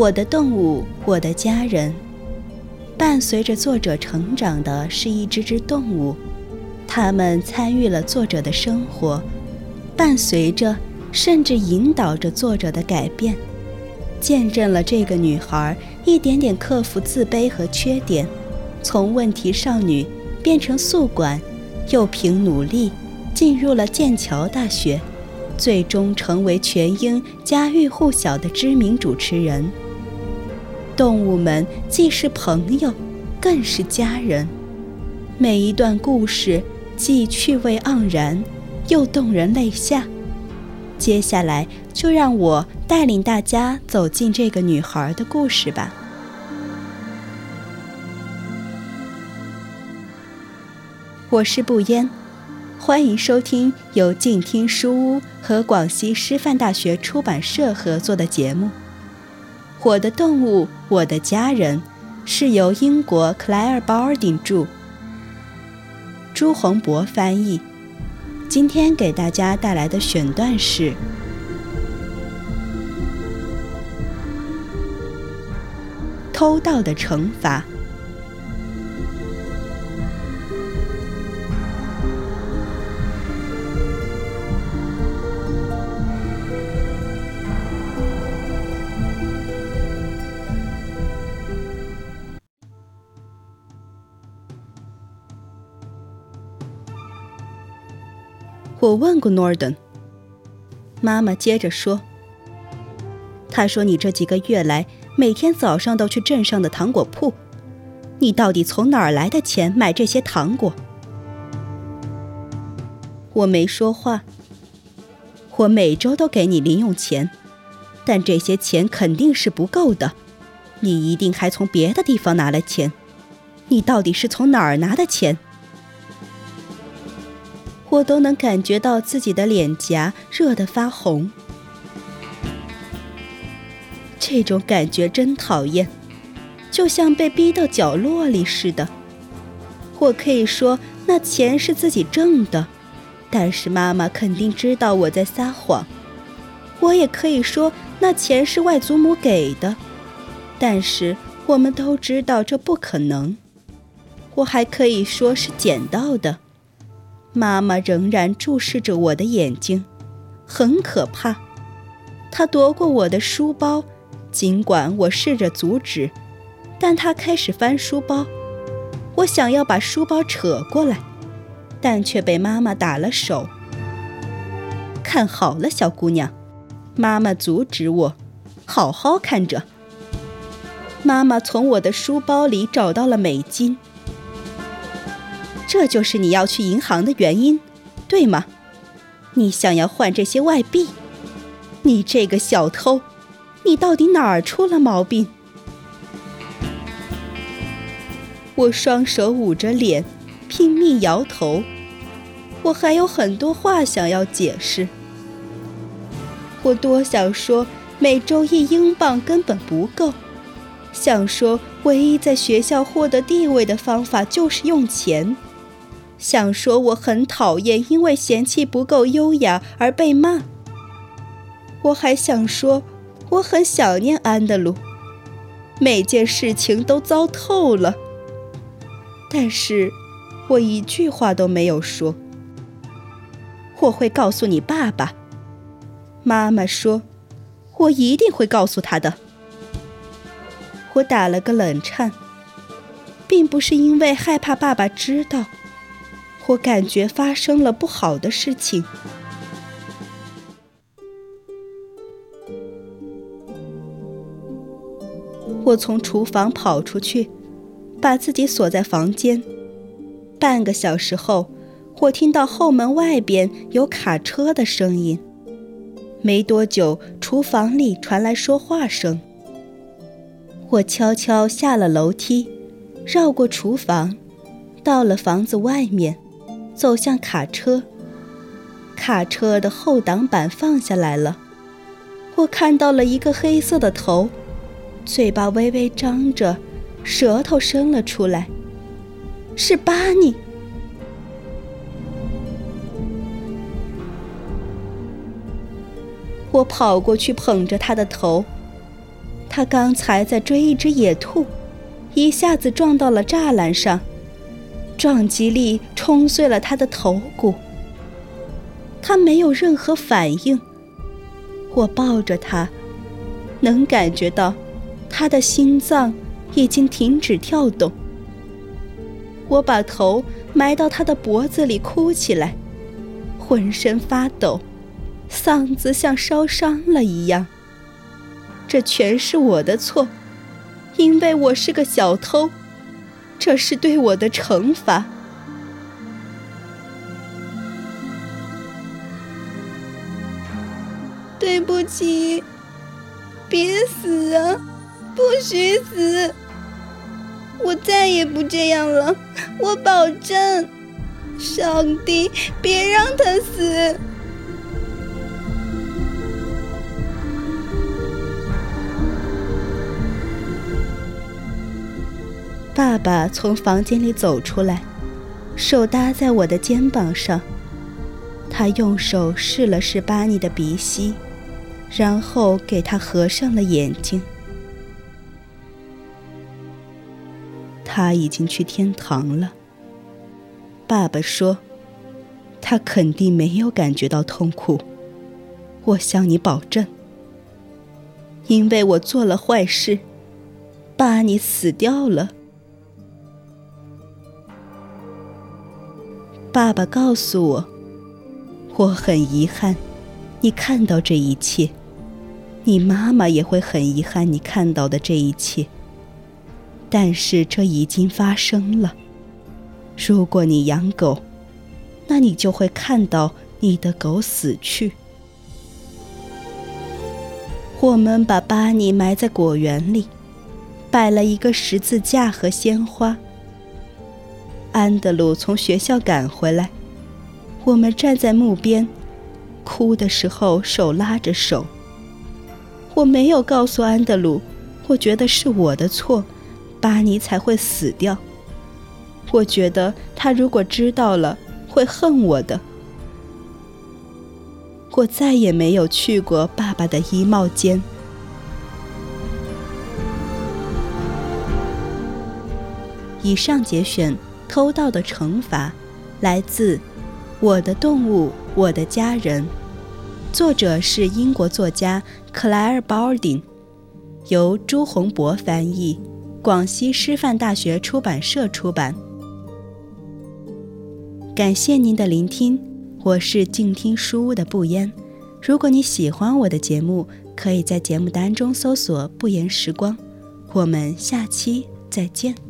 我的动物，我的家人。伴随着作者成长的是一只只动物，它们参与了作者的生活，伴随着甚至引导着作者的改变，见证了这个女孩一点点克服自卑和缺点，从问题少女变成宿管，又凭努力进入了剑桥大学，最终成为全英家喻户晓的知名主持人。动物们既是朋友，更是家人。每一段故事既趣味盎然，又动人泪下。接下来，就让我带领大家走进这个女孩的故事吧。我是不烟，欢迎收听由静听书屋和广西师范大学出版社合作的节目。我的动物，我的家人，是由英国克莱尔·鲍尔丁著，朱洪博翻译。今天给大家带来的选段是《偷盗的惩罚》。我问过 Norden，妈妈接着说：“他说你这几个月来每天早上都去镇上的糖果铺，你到底从哪儿来的钱买这些糖果？”我没说话。我每周都给你零用钱，但这些钱肯定是不够的，你一定还从别的地方拿了钱。你到底是从哪儿拿的钱？我都能感觉到自己的脸颊热得发红，这种感觉真讨厌，就像被逼到角落里似的。我可以说那钱是自己挣的，但是妈妈肯定知道我在撒谎。我也可以说那钱是外祖母给的，但是我们都知道这不可能。我还可以说是捡到的。妈妈仍然注视着我的眼睛，很可怕。她夺过我的书包，尽管我试着阻止，但她开始翻书包。我想要把书包扯过来，但却被妈妈打了手。看好了，小姑娘，妈妈阻止我，好好看着。妈妈从我的书包里找到了美金。这就是你要去银行的原因，对吗？你想要换这些外币？你这个小偷，你到底哪儿出了毛病？我双手捂着脸，拼命摇头。我还有很多话想要解释。我多想说，每周一英镑根本不够。想说，唯一在学校获得地位的方法就是用钱。想说我很讨厌因为嫌弃不够优雅而被骂。我还想说我很想念安德鲁，每件事情都糟透了。但是，我一句话都没有说。我会告诉你爸爸，妈妈说，我一定会告诉他的。我打了个冷颤，并不是因为害怕爸爸知道。我感觉发生了不好的事情。我从厨房跑出去，把自己锁在房间。半个小时后，我听到后门外边有卡车的声音。没多久，厨房里传来说话声。我悄悄下了楼梯，绕过厨房，到了房子外面。走向卡车，卡车的后挡板放下来了。我看到了一个黑色的头，嘴巴微微张着，舌头伸了出来。是巴尼。我跑过去捧着他的头，他刚才在追一只野兔，一下子撞到了栅栏上，撞击力冲碎了他的头骨。他没有任何反应。我抱着他，能感觉到他的心脏已经停止跳动。我把头埋到他的脖子里，哭起来，浑身发抖，嗓子像烧伤了一样。这全是我的错，因为我是个小偷，这是对我的惩罚。对不起，别死啊！不许死！我再也不这样了，我保证。上帝，别让他死！爸爸从房间里走出来，手搭在我的肩膀上，他用手试了试巴尼的鼻息。然后给他合上了眼睛。他已经去天堂了。爸爸说：“他肯定没有感觉到痛苦。”我向你保证，因为我做了坏事，爸你死掉了。爸爸告诉我，我很遗憾，你看到这一切。你妈妈也会很遗憾你看到的这一切，但是这已经发生了。如果你养狗，那你就会看到你的狗死去。我们把巴尼埋在果园里，摆了一个十字架和鲜花。安德鲁从学校赶回来，我们站在墓边，哭的时候手拉着手。我没有告诉安德鲁，我觉得是我的错，巴尼才会死掉。我觉得他如果知道了，会恨我的。我再也没有去过爸爸的衣帽间。以上节选《偷盗的惩罚》，来自《我的动物，我的家人》。作者是英国作家克莱尔·鲍尔丁，由朱洪博翻译，广西师范大学出版社出版。感谢您的聆听，我是静听书屋的不言。如果你喜欢我的节目，可以在节目单中搜索“不言时光”。我们下期再见。